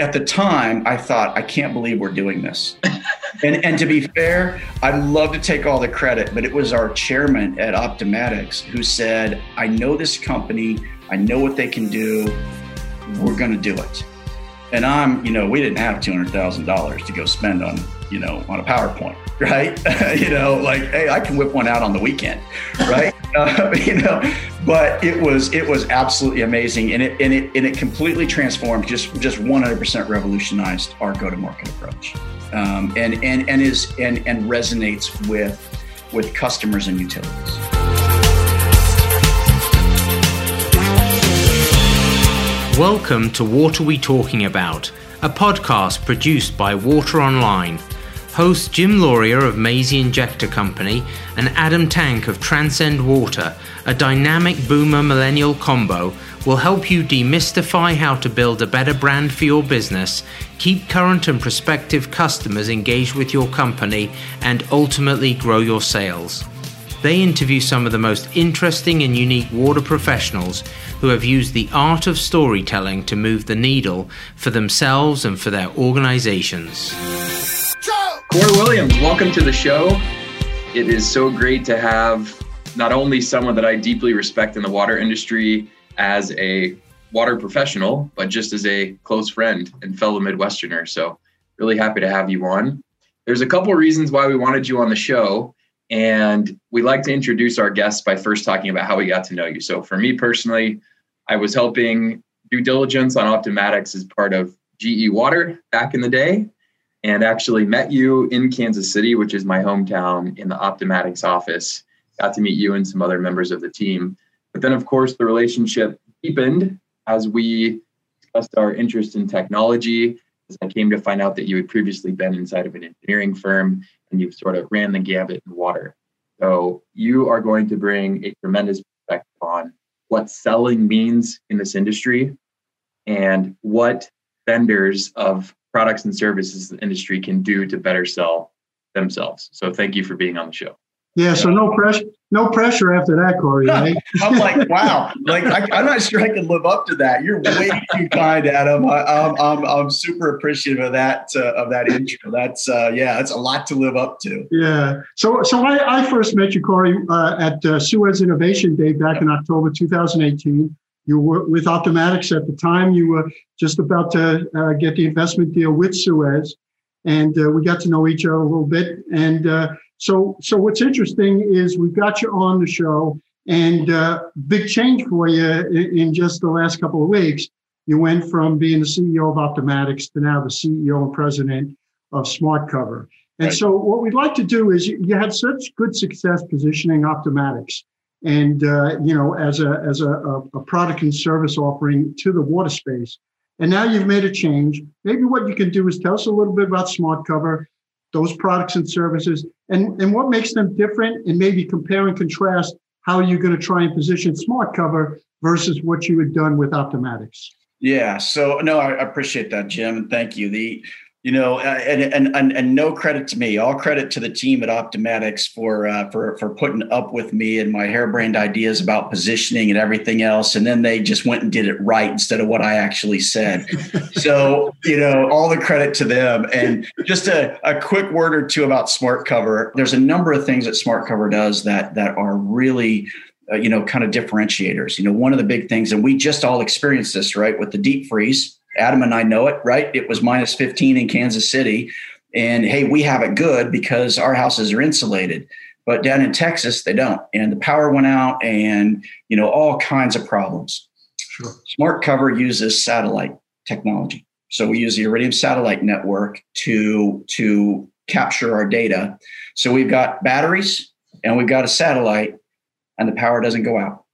at the time, I thought, I can't believe we're doing this. and, and to be fair, I'd love to take all the credit, but it was our chairman at Optimatics who said, I know this company, I know what they can do, we're going to do it. And I'm, you know, we didn't have $200,000 to go spend on, you know, on a PowerPoint, right? you know, like, hey, I can whip one out on the weekend, right? uh, you know, but it was it was absolutely amazing, and it and it and it completely transformed, just just 100% revolutionized our go-to-market approach, um, and and and is and and resonates with with customers and utilities. Welcome to Water We Talking About, a podcast produced by Water Online Hosts Jim Lauria of Mazzei Injector Company and Adam Tank of Transcend Water, a dynamic boomer millennial combo, will help you demystify how to build a better brand for your business, keep current and prospective customers engaged with your company, and ultimately grow your sales. They interview some of the most interesting and unique water professionals who have used the art of storytelling to move the needle for themselves and for their organizations. Corey Williams, welcome to the show. It is so great to have not only someone that I deeply respect in the water industry as a water professional, but just as a close friend and fellow Midwesterner. So, really happy to have you on. There's a couple reasons why we wanted you on the show. And we like to introduce our guests by first talking about how we got to know you. So, for me personally, I was helping due diligence on Optimatics as part of GE Water back in the day and actually met you in Kansas City, which is my hometown, in the Optimatics office. Got to meet you and some other members of the team. But then, of course, the relationship deepened as we discussed our interest in technology. As I came to find out that you had previously been inside of an engineering firm and you've sort of ran the gambit in water. So you are going to bring a tremendous perspective on what selling means in this industry and what vendors of products and services the industry can do to better sell themselves. So thank you for being on the show. Yeah, so no pressure, no pressure after that, Corey. Right? I'm like, wow, like I, am not sure I can live up to that. You're way too kind, Adam. I, am I'm, I'm, I'm super appreciative of that uh, of that intro. That's uh, yeah, that's a lot to live up to. Yeah. So so I, I first met you, Corey, uh, at uh, Suez Innovation Day back in October 2018. You were with Optimatics at the time. You were just about to uh, get the investment deal with Suez, and uh, we got to know each other a little bit. And uh, so, so what's interesting is we've got you on the show, and uh, big change for you in, in just the last couple of weeks. You went from being the CEO of Optimatics to now the CEO and president of SmartCover. And right. so, what we'd like to do is you, you had such good success positioning Optimatics and uh, you know as a as a, a product and service offering to the water space. And now you've made a change. Maybe what you can do is tell us a little bit about Smart Cover, those products and services, and, and what makes them different, and maybe compare and contrast how you're going to try and position Smart Cover versus what you had done with Optimatics. Yeah. So no, I appreciate that, Jim, thank you. The you know, uh, and, and and and no credit to me. All credit to the team at Optimatics for uh, for for putting up with me and my harebrained ideas about positioning and everything else. And then they just went and did it right instead of what I actually said. so you know, all the credit to them. And just a, a quick word or two about Smart Cover. There's a number of things that Smart Cover does that that are really uh, you know kind of differentiators. You know, one of the big things, and we just all experienced this right with the deep freeze Adam and I know it, right? It was minus 15 in Kansas City. And hey, we have it good because our houses are insulated. But down in Texas, they don't. And the power went out and, you know, all kinds of problems. Sure. SmartCover uses satellite technology. So we use the Iridium satellite network to, to capture our data. So we've got batteries and we've got a satellite and the power doesn't go out.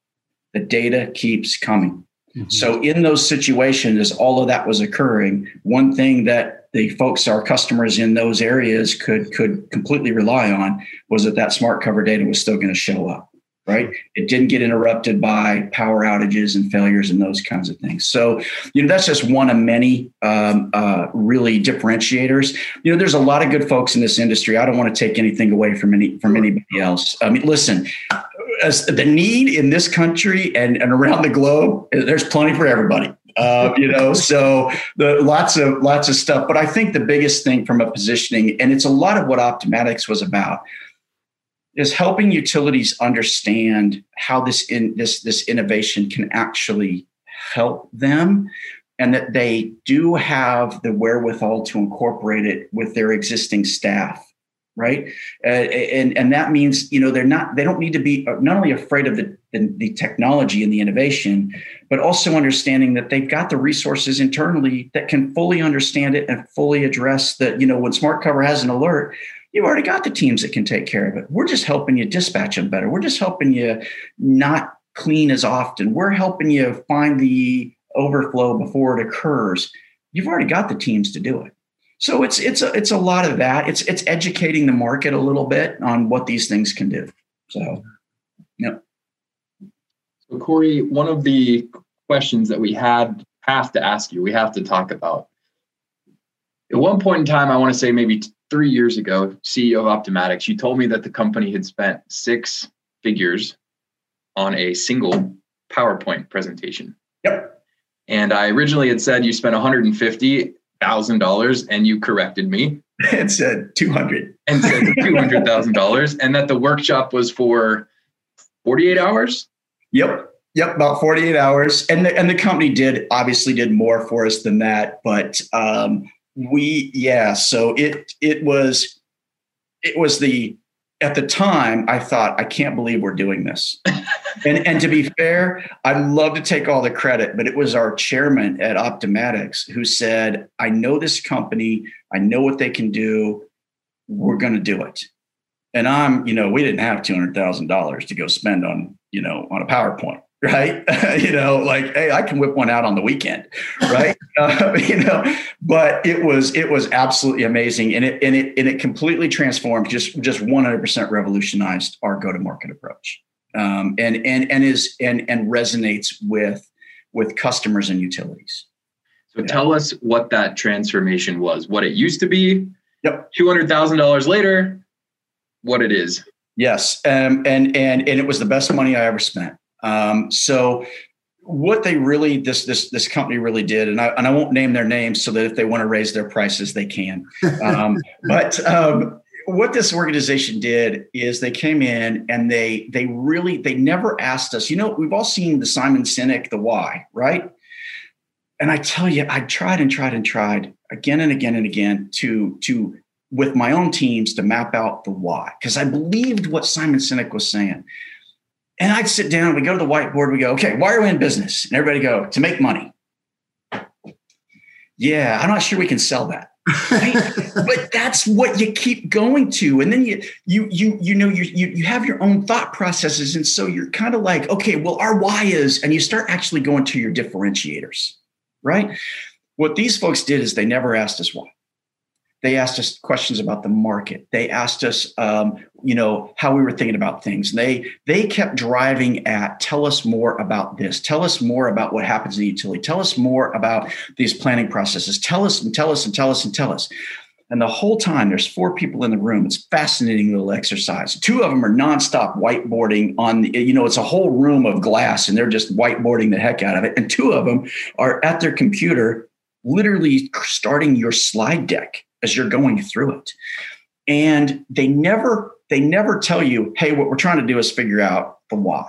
The data keeps coming. Mm-hmm. So, in those situations, as all of that was occurring, one thing that the folks, our customers in those areas, could could completely rely on was that that smart cover data was still going to show up. Right, it didn't get interrupted by power outages and failures and those kinds of things. So, you know, that's just one of many um, uh, really differentiators. You know, there's a lot of good folks in this industry. I don't want to take anything away from any from anybody else. I mean, listen, as the need in this country and, and around the globe, there's plenty for everybody. uh, you know. So the lots of lots of stuff. But I think the biggest thing from a positioning, and it's a lot of what Optimatics was about, is helping utilities understand how this in this this innovation can actually help them and that they do have the wherewithal to incorporate it with their existing staff right? Uh, and and that means you know they're not they don't need to be uh, not only afraid of the, the, the technology and the innovation but also understanding that they've got the resources internally that can fully understand it and fully address that you know when smart cover has an alert you've already got the teams that can take care of it. We're just helping you dispatch them better. We're just helping you not clean as often. We're helping you find the overflow before it occurs. You've already got the teams to do it so it's it's a, it's a lot of that. It's it's educating the market a little bit on what these things can do. So, yeah. So Corey, one of the questions that we had have to ask you, we have to talk about. At one point in time, I want to say maybe three years ago, CEO of Optimatics, you told me that the company had spent six figures on a single PowerPoint presentation. Yep. And I originally had said you spent 150 thousand dollars and you corrected me. And said 200 and said $200,000 and that the workshop was for 48 hours? Yep. Yep about 48 hours. And the, and the company did obviously did more for us than that but um, we yeah so it it was it was the at the time I thought I can't believe we're doing this and and to be fair, I'd love to take all the credit, but it was our chairman at Optimatics who said, "I know this company. I know what they can do. We're going to do it." And I'm, you know, we didn't have two hundred thousand dollars to go spend on, you know, on a PowerPoint, right? you know, like, hey, I can whip one out on the weekend, right? uh, you know, but it was it was absolutely amazing, and it and it and it completely transformed, just just one hundred percent revolutionized our go to market approach um, and and and is and and resonates with with customers and utilities. So yeah. tell us what that transformation was. What it used to be. Yep. Two hundred thousand dollars later, what it is. Yes, um, and and and it was the best money I ever spent. Um, so what they really this this this company really did, and I and I won't name their names so that if they want to raise their prices, they can. Um, but um, what this organization did is they came in and they they really they never asked us you know we've all seen the simon sinek the why right and i tell you i tried and tried and tried again and again and again to to with my own teams to map out the why because i believed what simon sinek was saying and i'd sit down we go to the whiteboard we go okay why are we in business? And everybody go to make money. Yeah i'm not sure we can sell that. Right? but that's what you keep going to. And then you you you you know you, you you have your own thought processes. And so you're kind of like okay well our why is and you start actually going to your differentiators right? What these folks did is they never asked us why they asked us questions about the market. They asked us, um, you know, how we were thinking about things. And they they kept driving at tell us more about this. Tell us more about what happens in the utility. Tell us more about these planning processes. Tell us and tell us and tell us and tell us. And the whole time, there's four people in the room. It's fascinating little exercise. Two of them are nonstop whiteboarding on, you know, it's a whole room of glass, and they're just whiteboarding the heck out of it. And two of them are at their computer, literally starting your slide deck as you're going through it. And they never they never tell you, hey, what we're trying to do is figure out the why.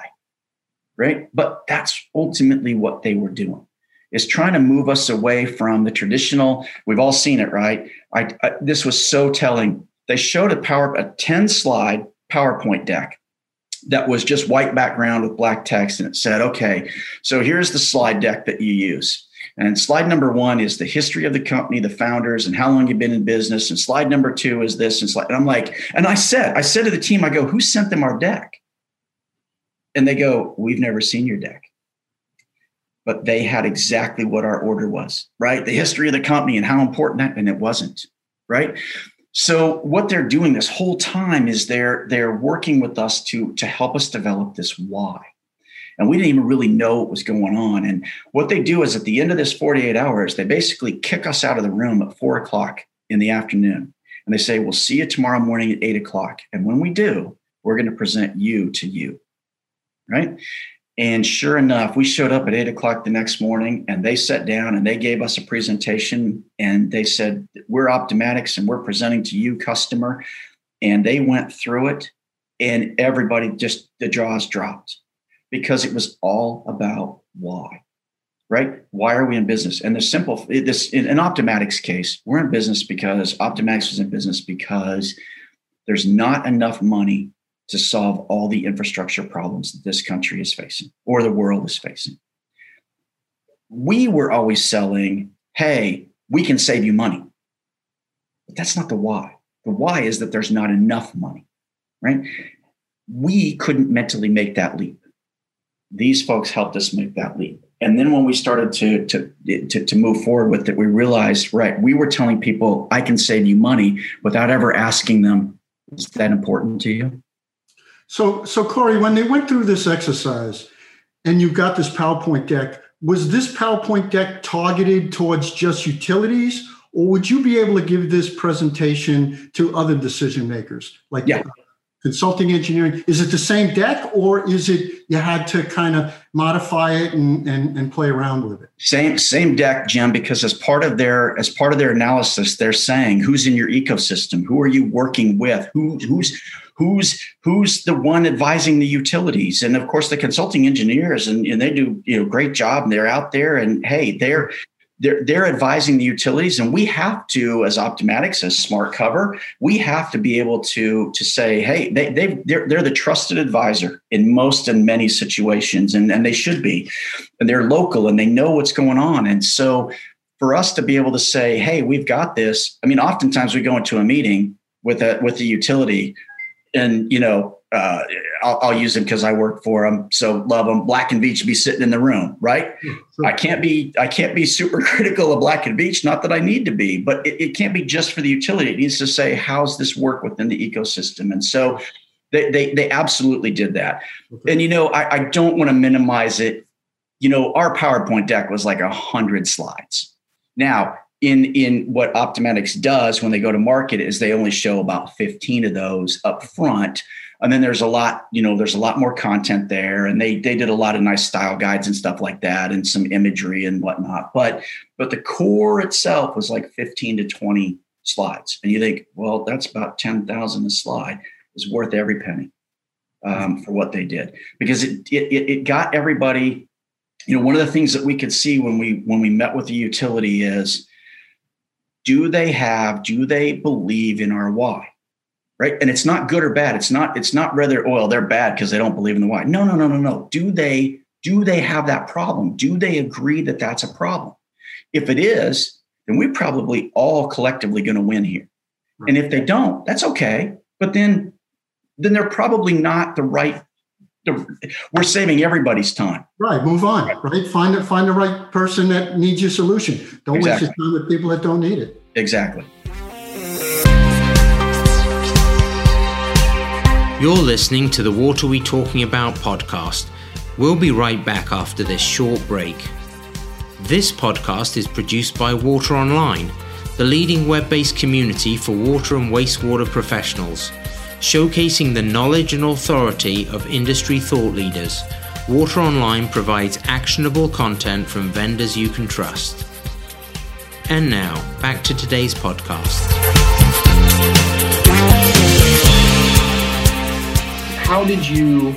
Right? But that's ultimately what they were doing is trying to move us away from the traditional we've all seen it right I, I, this was so telling they showed a power a 10 slide powerpoint deck that was just white background with black text and it said okay so here's the slide deck that you use and slide number one is the history of the company, the founders, and how long you've been in business. And slide number two is this. And, slide, and I'm like, and I said, I said to the team, I go, who sent them our deck? And they go, we've never seen your deck. But they had exactly what our order was, right? The history of the company and how important that, and it wasn't, right? So what they're doing this whole time is they're they're working with us to to help us develop this why and we didn't even really know what was going on. And what they do is at the end of this 48 hours, they basically kick us out of the room at four o'clock in the afternoon. And they say, We'll see you tomorrow morning at eight o'clock. And when we do, we're going to present you to you. Right. And sure enough, we showed up at eight o'clock the next morning and they sat down and they gave us a presentation and they said, We're Optimatics and we're presenting to you, customer. And they went through it and everybody just, the jaws dropped because it was all about why, right? Why are we in business? And the simple, this in, in Optimatics case, we're in business because Optimatics was in business because there's not enough money to solve all the infrastructure problems that this country is facing or the world is facing. We were always selling, hey, we can save you money. But that's not the why. The why is that there's not enough money, right? We couldn't mentally make that leap. These folks helped us make that leap. And then when we started to, to, to, to move forward with it, we realized, right, we were telling people, I can save you money without ever asking them, is that important to you? So, so Corey, when they went through this exercise and you got this PowerPoint deck, was this PowerPoint deck targeted towards just utilities, or would you be able to give this presentation to other decision makers, like yeah consulting engineering is it the same deck or is it you had to kind of modify it and, and, and play around with it? Same same deck jim because as part of their as part of their analysis they're saying who's in your ecosystem? Who are you working with? Who who's who's who's the one advising the utilities? And of course the consulting engineers and, and they do you know great job. And they're out there and hey they're they're, they're advising the utilities and we have to as optimatics as smart cover we have to be able to to say hey they, they they're, they're the trusted advisor in most and many situations and, and they should be. And they're local and they know what's going on. And so for us to be able to say hey we've got this i mean oftentimes we go into a meeting with a with the utility and you know uh, I'll, I'll, use them because I work for them. So love them. Black and Veatch be sitting in the room, right? Sure. I can't be I can't be super critical of Black and Veatch. Not that I need to be, but it, it, can't be just for the utility. It needs to say how's this work within the ecosystem. And so they they, they absolutely did that. Okay. And you know I, I don't want to minimize it. You know our PowerPoint deck was like a hundred slides. Now in in what Optimatics does when they go to market is they only show about 15 of those up front and then there's a lot you know there's a lot more content there. And they they did a lot of nice style guides and stuff like that and some imagery and whatnot. But but the core itself was like 15 to 20 slides. And you think well that's about 10000 a slide is worth every penny um, for what they did. Because it, it it got everybody you know one of the things that we could see when we when we met with the utility is do they have do they believe in our why right? And it's not good or bad. It's not it's not rather oil they're bad because they don't believe in the why. No no no no no. Do they do they have that problem? Do they agree that that's a problem? If it is then we're probably all collectively going to win here. Right. and if they don't that's okay. But then then they're probably not the right we're saving everybody's time. Right move on right, right? find it find the right person that needs your solution. Don't exactly. waste your time with people that don't need it. Exactly You're listening to the Water We Talking About podcast. We'll be right back after this short break. This podcast is produced by Water Online, the leading web based community for water and wastewater professionals. Showcasing the knowledge and authority of industry thought leaders, Water Online provides actionable content from vendors you can trust. And now, back to today's podcast. How did you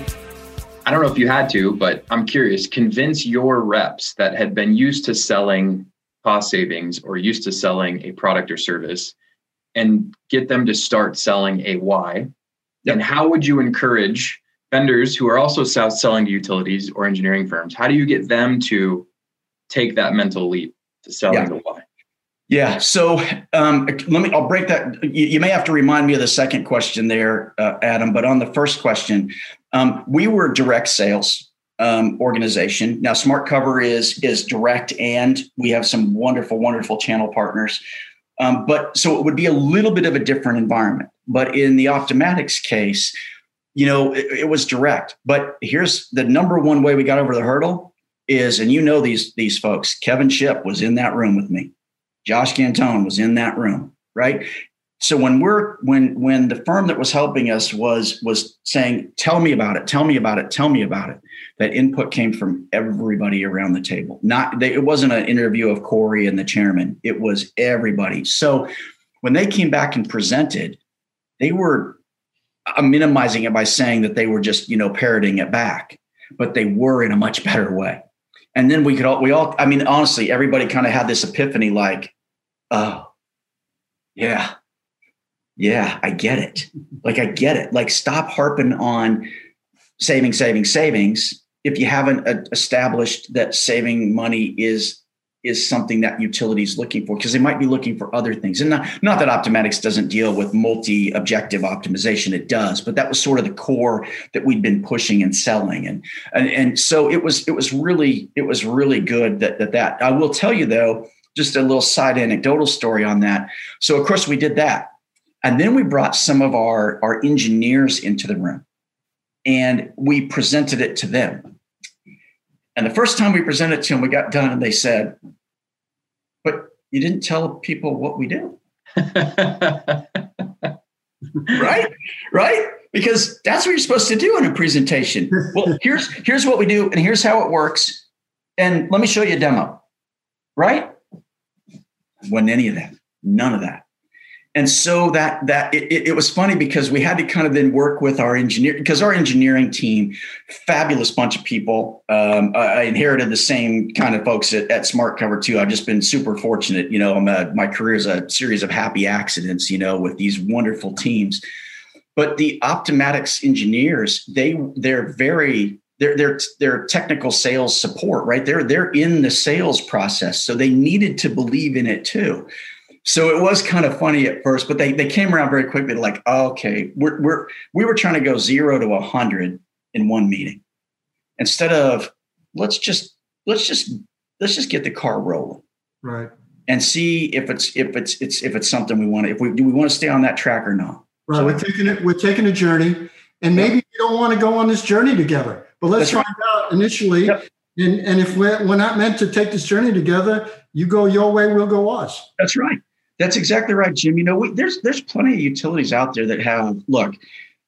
I don't know if you had to, but I'm curious, convince your reps that had been used to selling cost savings or used to selling a product or service and get them to start selling a why? Yep. And how would you encourage vendors who are also selling to utilities or engineering firms? How do you get them to take that mental leap to selling yeah. the why? Yeah. So um, let me. I'll break that. You, you, may have to remind me of the second question there, uh, Adam. But on the first question, um, we were direct sales um, organization. Now, Smart Cover is is direct, and we have some wonderful, wonderful channel partners. Um, but so it would be a little bit of a different environment. But in the Optimatics case, you know, it, it was direct. But here's the number one way we got over the hurdle is, and you know these these folks. Kevin Ship was in that room with me Josh Cantone was in that room, right? so when we're when when the firm that was helping us was was saying tell me about it tell me about it tell me about it that input came from everybody around the table. Not they, it wasn't an interview of corey and the chairman. It was everybody. So when they came back and presented they were I'm minimizing it by saying that they were just you know parroting it back but they were in a much better way and then we could all we all i mean honestly everybody kind of had this epiphany like oh yeah yeah, I get it. Like, I get it. Like, stop harping on saving, saving, savings if you haven't established that saving money is is something that utilities looking for because they might be looking for other things. And not, not that optimatics doesn't deal with multi-objective optimization it does but that was sort of the core that we'd been pushing and selling. And and, and so it was it was really it was really good that, that that. I will tell you though just a little side anecdotal story on that. So of course we did that. And then we brought some of our, our engineers into the room and we presented it to them. And the first time we presented to them, we got done and they said, But you didn't tell people what we do. right? Right? Because that's what you're supposed to do in a presentation. Well, here's here's what we do, and here's how it works. And let me show you a demo. Right? Wasn't any of that. None of that and so that that it, it, was funny because we had to kind of then work with our engineer because our engineering team fabulous bunch of people. Um, i inherited the same kind of folks at, at smart cover too. I've just been super fortunate. You know a, my career is a series of happy accidents you know with these wonderful teams. But the optimatics engineers they they're very they're, they're, they're technical sales support right? They're they're in the sales process. So they needed to believe in it too so it was kind of funny at first, but they, they came around very quickly. Like, oh, okay, we're, we're, we were trying to go zero to a hundred in one meeting instead of let's just, let's just, let's just get the car rolling. Right. And see if it's, if it's, it's, if it's something we want to, if we, do we want to stay on that track or not? Right. So, we're taking it, we're taking a journey and maybe yep. we don't want to go on this journey together, but let's That's find right. out initially. Yep. And, and if we're, we're not meant to take this journey together, you go your way, we'll go ours. That's right. That's exactly right, Jim. You know, we, there's there's plenty of utilities out there that have look.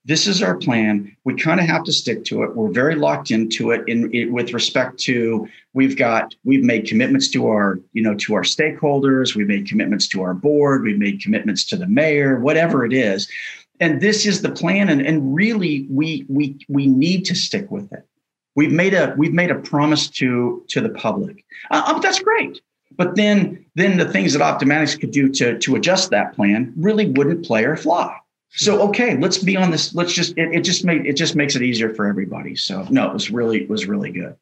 This is our plan. We kind of have to stick to it. We're very locked into it. In, in with respect to we've got we've made commitments to our you know to our stakeholders. We've made commitments to our board. We've made commitments to the mayor. Whatever it is, and this is the plan. And and really, we we we need to stick with it. We've made a we've made a promise to to the public. Uh, um, that's great. But then, then the things that Optimatics could do to, to adjust that plan really wouldn't play or fly. So okay, let's be on this. Let's just it, it just made it just makes it easier for everybody. So no, it was really it was really good.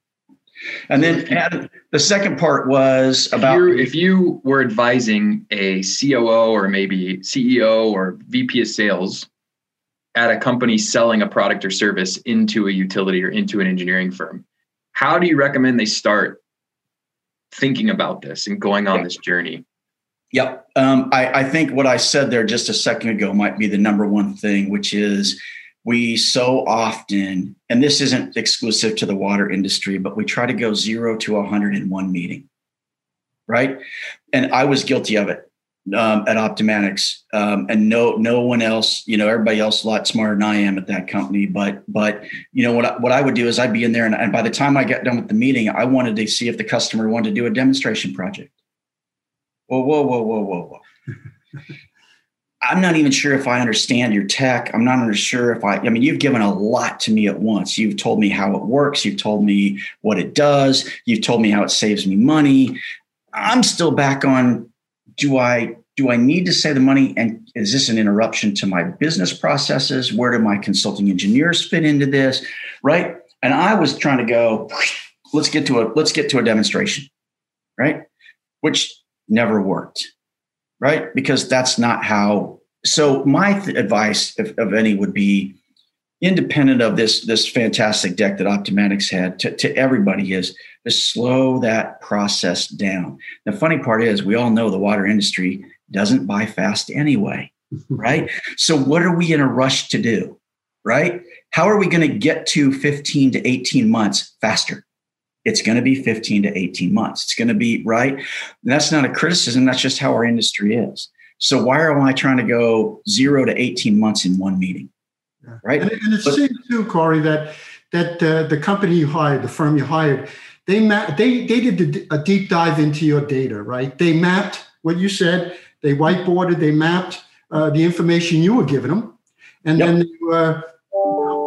And then the second part was about if, if you were advising a COO or maybe CEO or VP of sales at a company selling a product or service into a utility or into an engineering firm, how do you recommend they start thinking about this and going on this journey? Yep. Um, I, I think what I said there just a second ago might be the number one thing, which is we so often, and this isn't exclusive to the water industry, but we try to go zero to 100 in one meeting. Right. And I was guilty of it um, at Optimatics, um, and no no one else. You know, everybody else a lot smarter than I am at that company. But but you know what I, what I would do is I'd be in there, and, and by the time I got done with the meeting, I wanted to see if the customer wanted to do a demonstration project. Whoa whoa whoa whoa whoa whoa. I'm not even sure if I understand your tech. I'm not even sure if I, I mean, you've given a lot to me at once. You've told me how it works. You've told me what it does. You've told me how it saves me money. I'm still back on do I do I need to save the money? And is this an interruption to my business processes? Where do my consulting engineers fit into this? Right. And I was trying to go, let's get to a let's get to a demonstration, right? Which never worked, right? Because that's not how. So my th- advice, if, of any, would be independent of this this fantastic deck that Optimatics had to, to everybody is to slow that process down. The funny part is we all know the water industry doesn't buy fast anyway, right? so what are we in a rush to do? Right? How are we going to get to 15 to 18 months faster? It's going to be 15 to 18 months. It's going to be right. And that's not a criticism. That's just how our industry is. So why am I trying to go zero to 18 months in one meeting? Yeah. Right. And, and it but, seems too, Corey, that that uh, the company you hired, the firm you hired, they ma- they they did a deep dive into your data, right? They mapped what you said. They whiteboarded. They mapped uh, the information you were giving them, and yep. then they were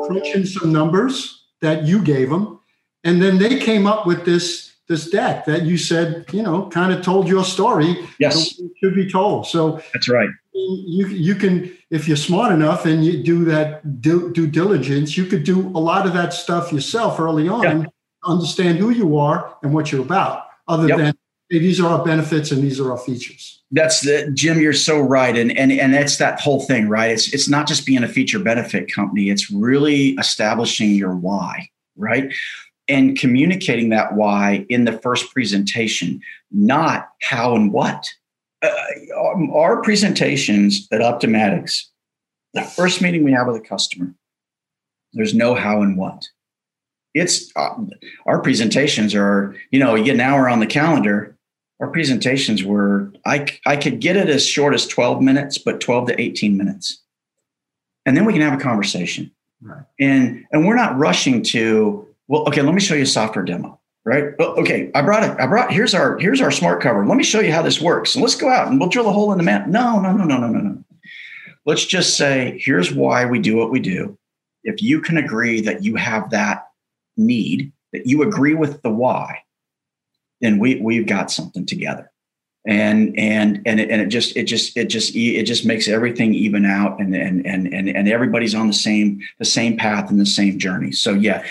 crunching some numbers that you gave them, and then they came up with this this deck that you said, you know, kind of told your story. Yes, should be told. So that's right. You you can if you're smart enough and you do that due, due diligence, you could do a lot of that stuff yourself early on. Yeah. Understand who you are and what you're about. Other yep. than hey, these are our benefits and these are our features. That's the Jim. You're so right, and and and that's that whole thing, right? It's it's not just being a feature benefit company. It's really establishing your why, right? and communicating that why in the first presentation, not how and what. Uh, um, our presentations at Optimatics, the first meeting we have with a customer, there's no how and what. It's uh, our presentations are, you know, you get an hour on the calendar. Our presentations were, I, I could get it as short as 12 minutes, but 12 to 18 minutes. And then we can have a conversation. Right. And, and we're not rushing to, well, okay, let me show you a software demo, right? Well, okay, I brought it. I brought here's our here's our smart cover. Let me show you how this works. And let's go out and we'll drill a hole in the map. No, no, no, no, no, no, no. Let's just say here's why we do what we do. If you can agree that you have that need, that you agree with the why, then we we've got something together and and and it, and it just it just it just it just makes everything even out and and and and and everybody's on the same the same path and the same journey so yeah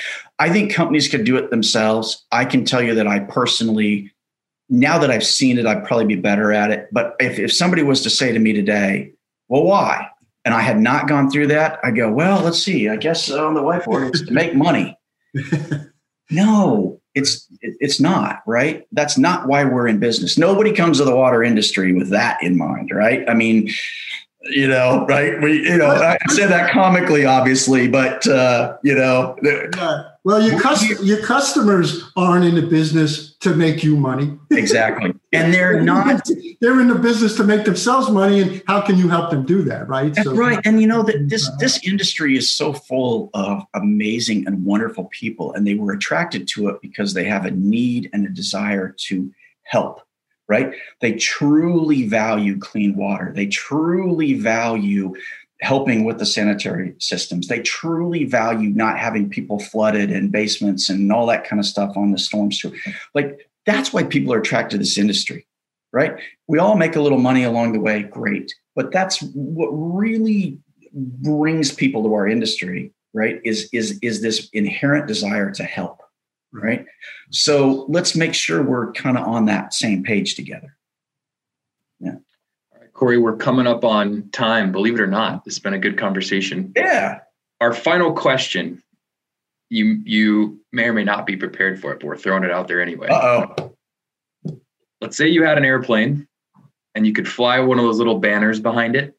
i think companies could do it themselves. I can tell you that i personally now that i've seen it i'd probably be better at it. But if, if somebody was to say to me today well why? and i had not gone through that i go well let's see. I guess on the whiteboard it's to make money. No it's it's not right? That's not why we're in business. Nobody comes to the water industry with that in mind right? I mean you know right? We you know i said that comically obviously but uh you know yeah. well your, cust- your customers aren't in the business to make you money. Exactly. And they're not they're in the business to make themselves money and how can you help them do that right? That's so, right and you know that this this industry is so full of amazing and wonderful people and they were attracted to it because they have a need and a desire to help right they truly value clean water they truly value helping with the sanitary systems. They truly value not having people flooded in basements and all that kind of stuff on the storm sewer. Like that's why people are attracted to this industry, right? We all make a little money along the way, great. But that's what really brings people to our industry, right? Is is is this inherent desire to help, right? So let's make sure we're kind of on that same page together. Yeah. All right, Corey, we're coming up on time. Believe it or not, this has been a good conversation. Yeah. Our final question you you may or may not be prepared for it, but we're throwing it out there anyway. oh. Let's say you had an airplane and you could fly one of those little banners behind it.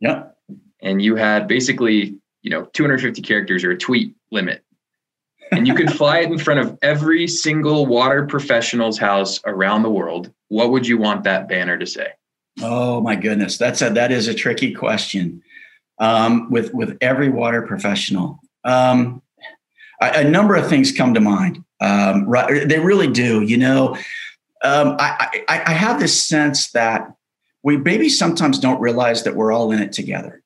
Yeah. And you had basically, you know, 250 characters or a tweet limit. And you could fly it in front of every single water professional's house around the world. What would you want that banner to say? Oh my goodness. That's a that is a tricky question. Um, with with every water professional. Um, a number of things come to mind. Um, right, they really do. You know, um, I, I, I have this sense that we maybe sometimes don't realize that we're all in it together.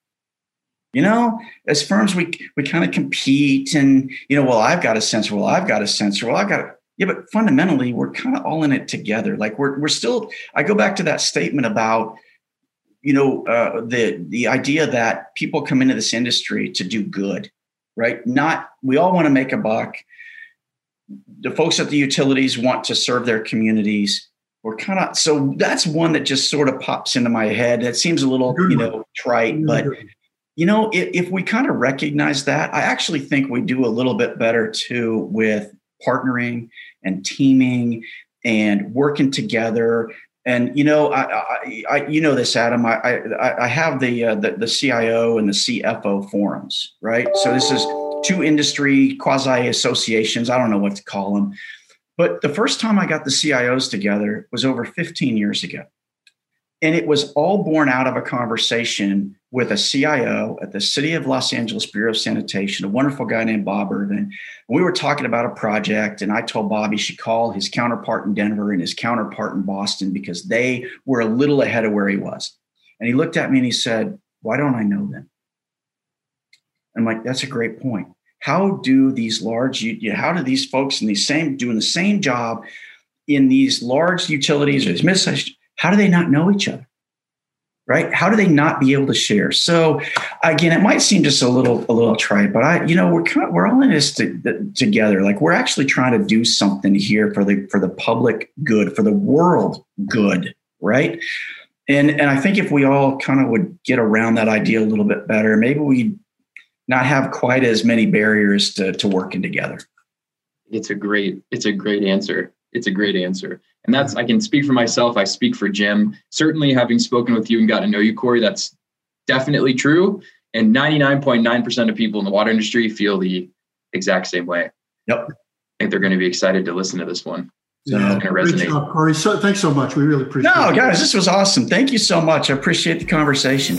You know, as firms, we we kind of compete, and you know, well, I've got a sensor. Well, I've got a sensor. Well, I've got a, yeah, but fundamentally, we're kind of all in it together. Like we're we're still. I go back to that statement about you know uh, the the idea that people come into this industry to do good right? Not, we all want to make a buck. The folks at the utilities want to serve their communities. We're kind of, so that's one that just sort of pops into my head. That seems a little, you know, trite, but you know, if, if we kind of recognize that, I actually think we do a little bit better too with partnering and teaming and working together and you know, I, I, I, you know this, Adam. I, I, I have the, uh, the the CIO and the CFO forums, right? So this is two industry quasi associations. I don't know what to call them, but the first time I got the CIOs together was over 15 years ago, And it was all born out of a conversation with a CIO at the City of Los Angeles Bureau of Sanitation, a wonderful guy named Bob Irvin. We were talking about a project, and I told Bob he should call his counterpart in Denver and his counterpart in Boston because they were a little ahead of where he was. And he looked at me and he said, Why don't I know them? I'm like, That's a great point. How do these large, you how do these folks in these same, doing the same job in these large utilities or these mid how do they not know each other? right? How do they not be able to share? So again it might seem just a little a little trite but i you know we're kind of, we're all in this to, together. Like we're actually trying to do something here for the for the public good for the world good right? And and i think if we all kind of would get around that idea a little bit better maybe we'd not have quite as many barriers to to working together. It's a great it's a great answer. It's a great answer and that's, I can speak for myself. I speak for Jim. Certainly, having spoken with you and got to know you, Corey, that's definitely true. And 99.9% of people in the water industry feel the exact same way. Yep. I think they're going to be excited to listen to this one. So yeah, it's going to resonate. Job, Corey. So, thanks so much. We really appreciate no, it. No, guys, this was awesome. Thank you so much. I appreciate the conversation.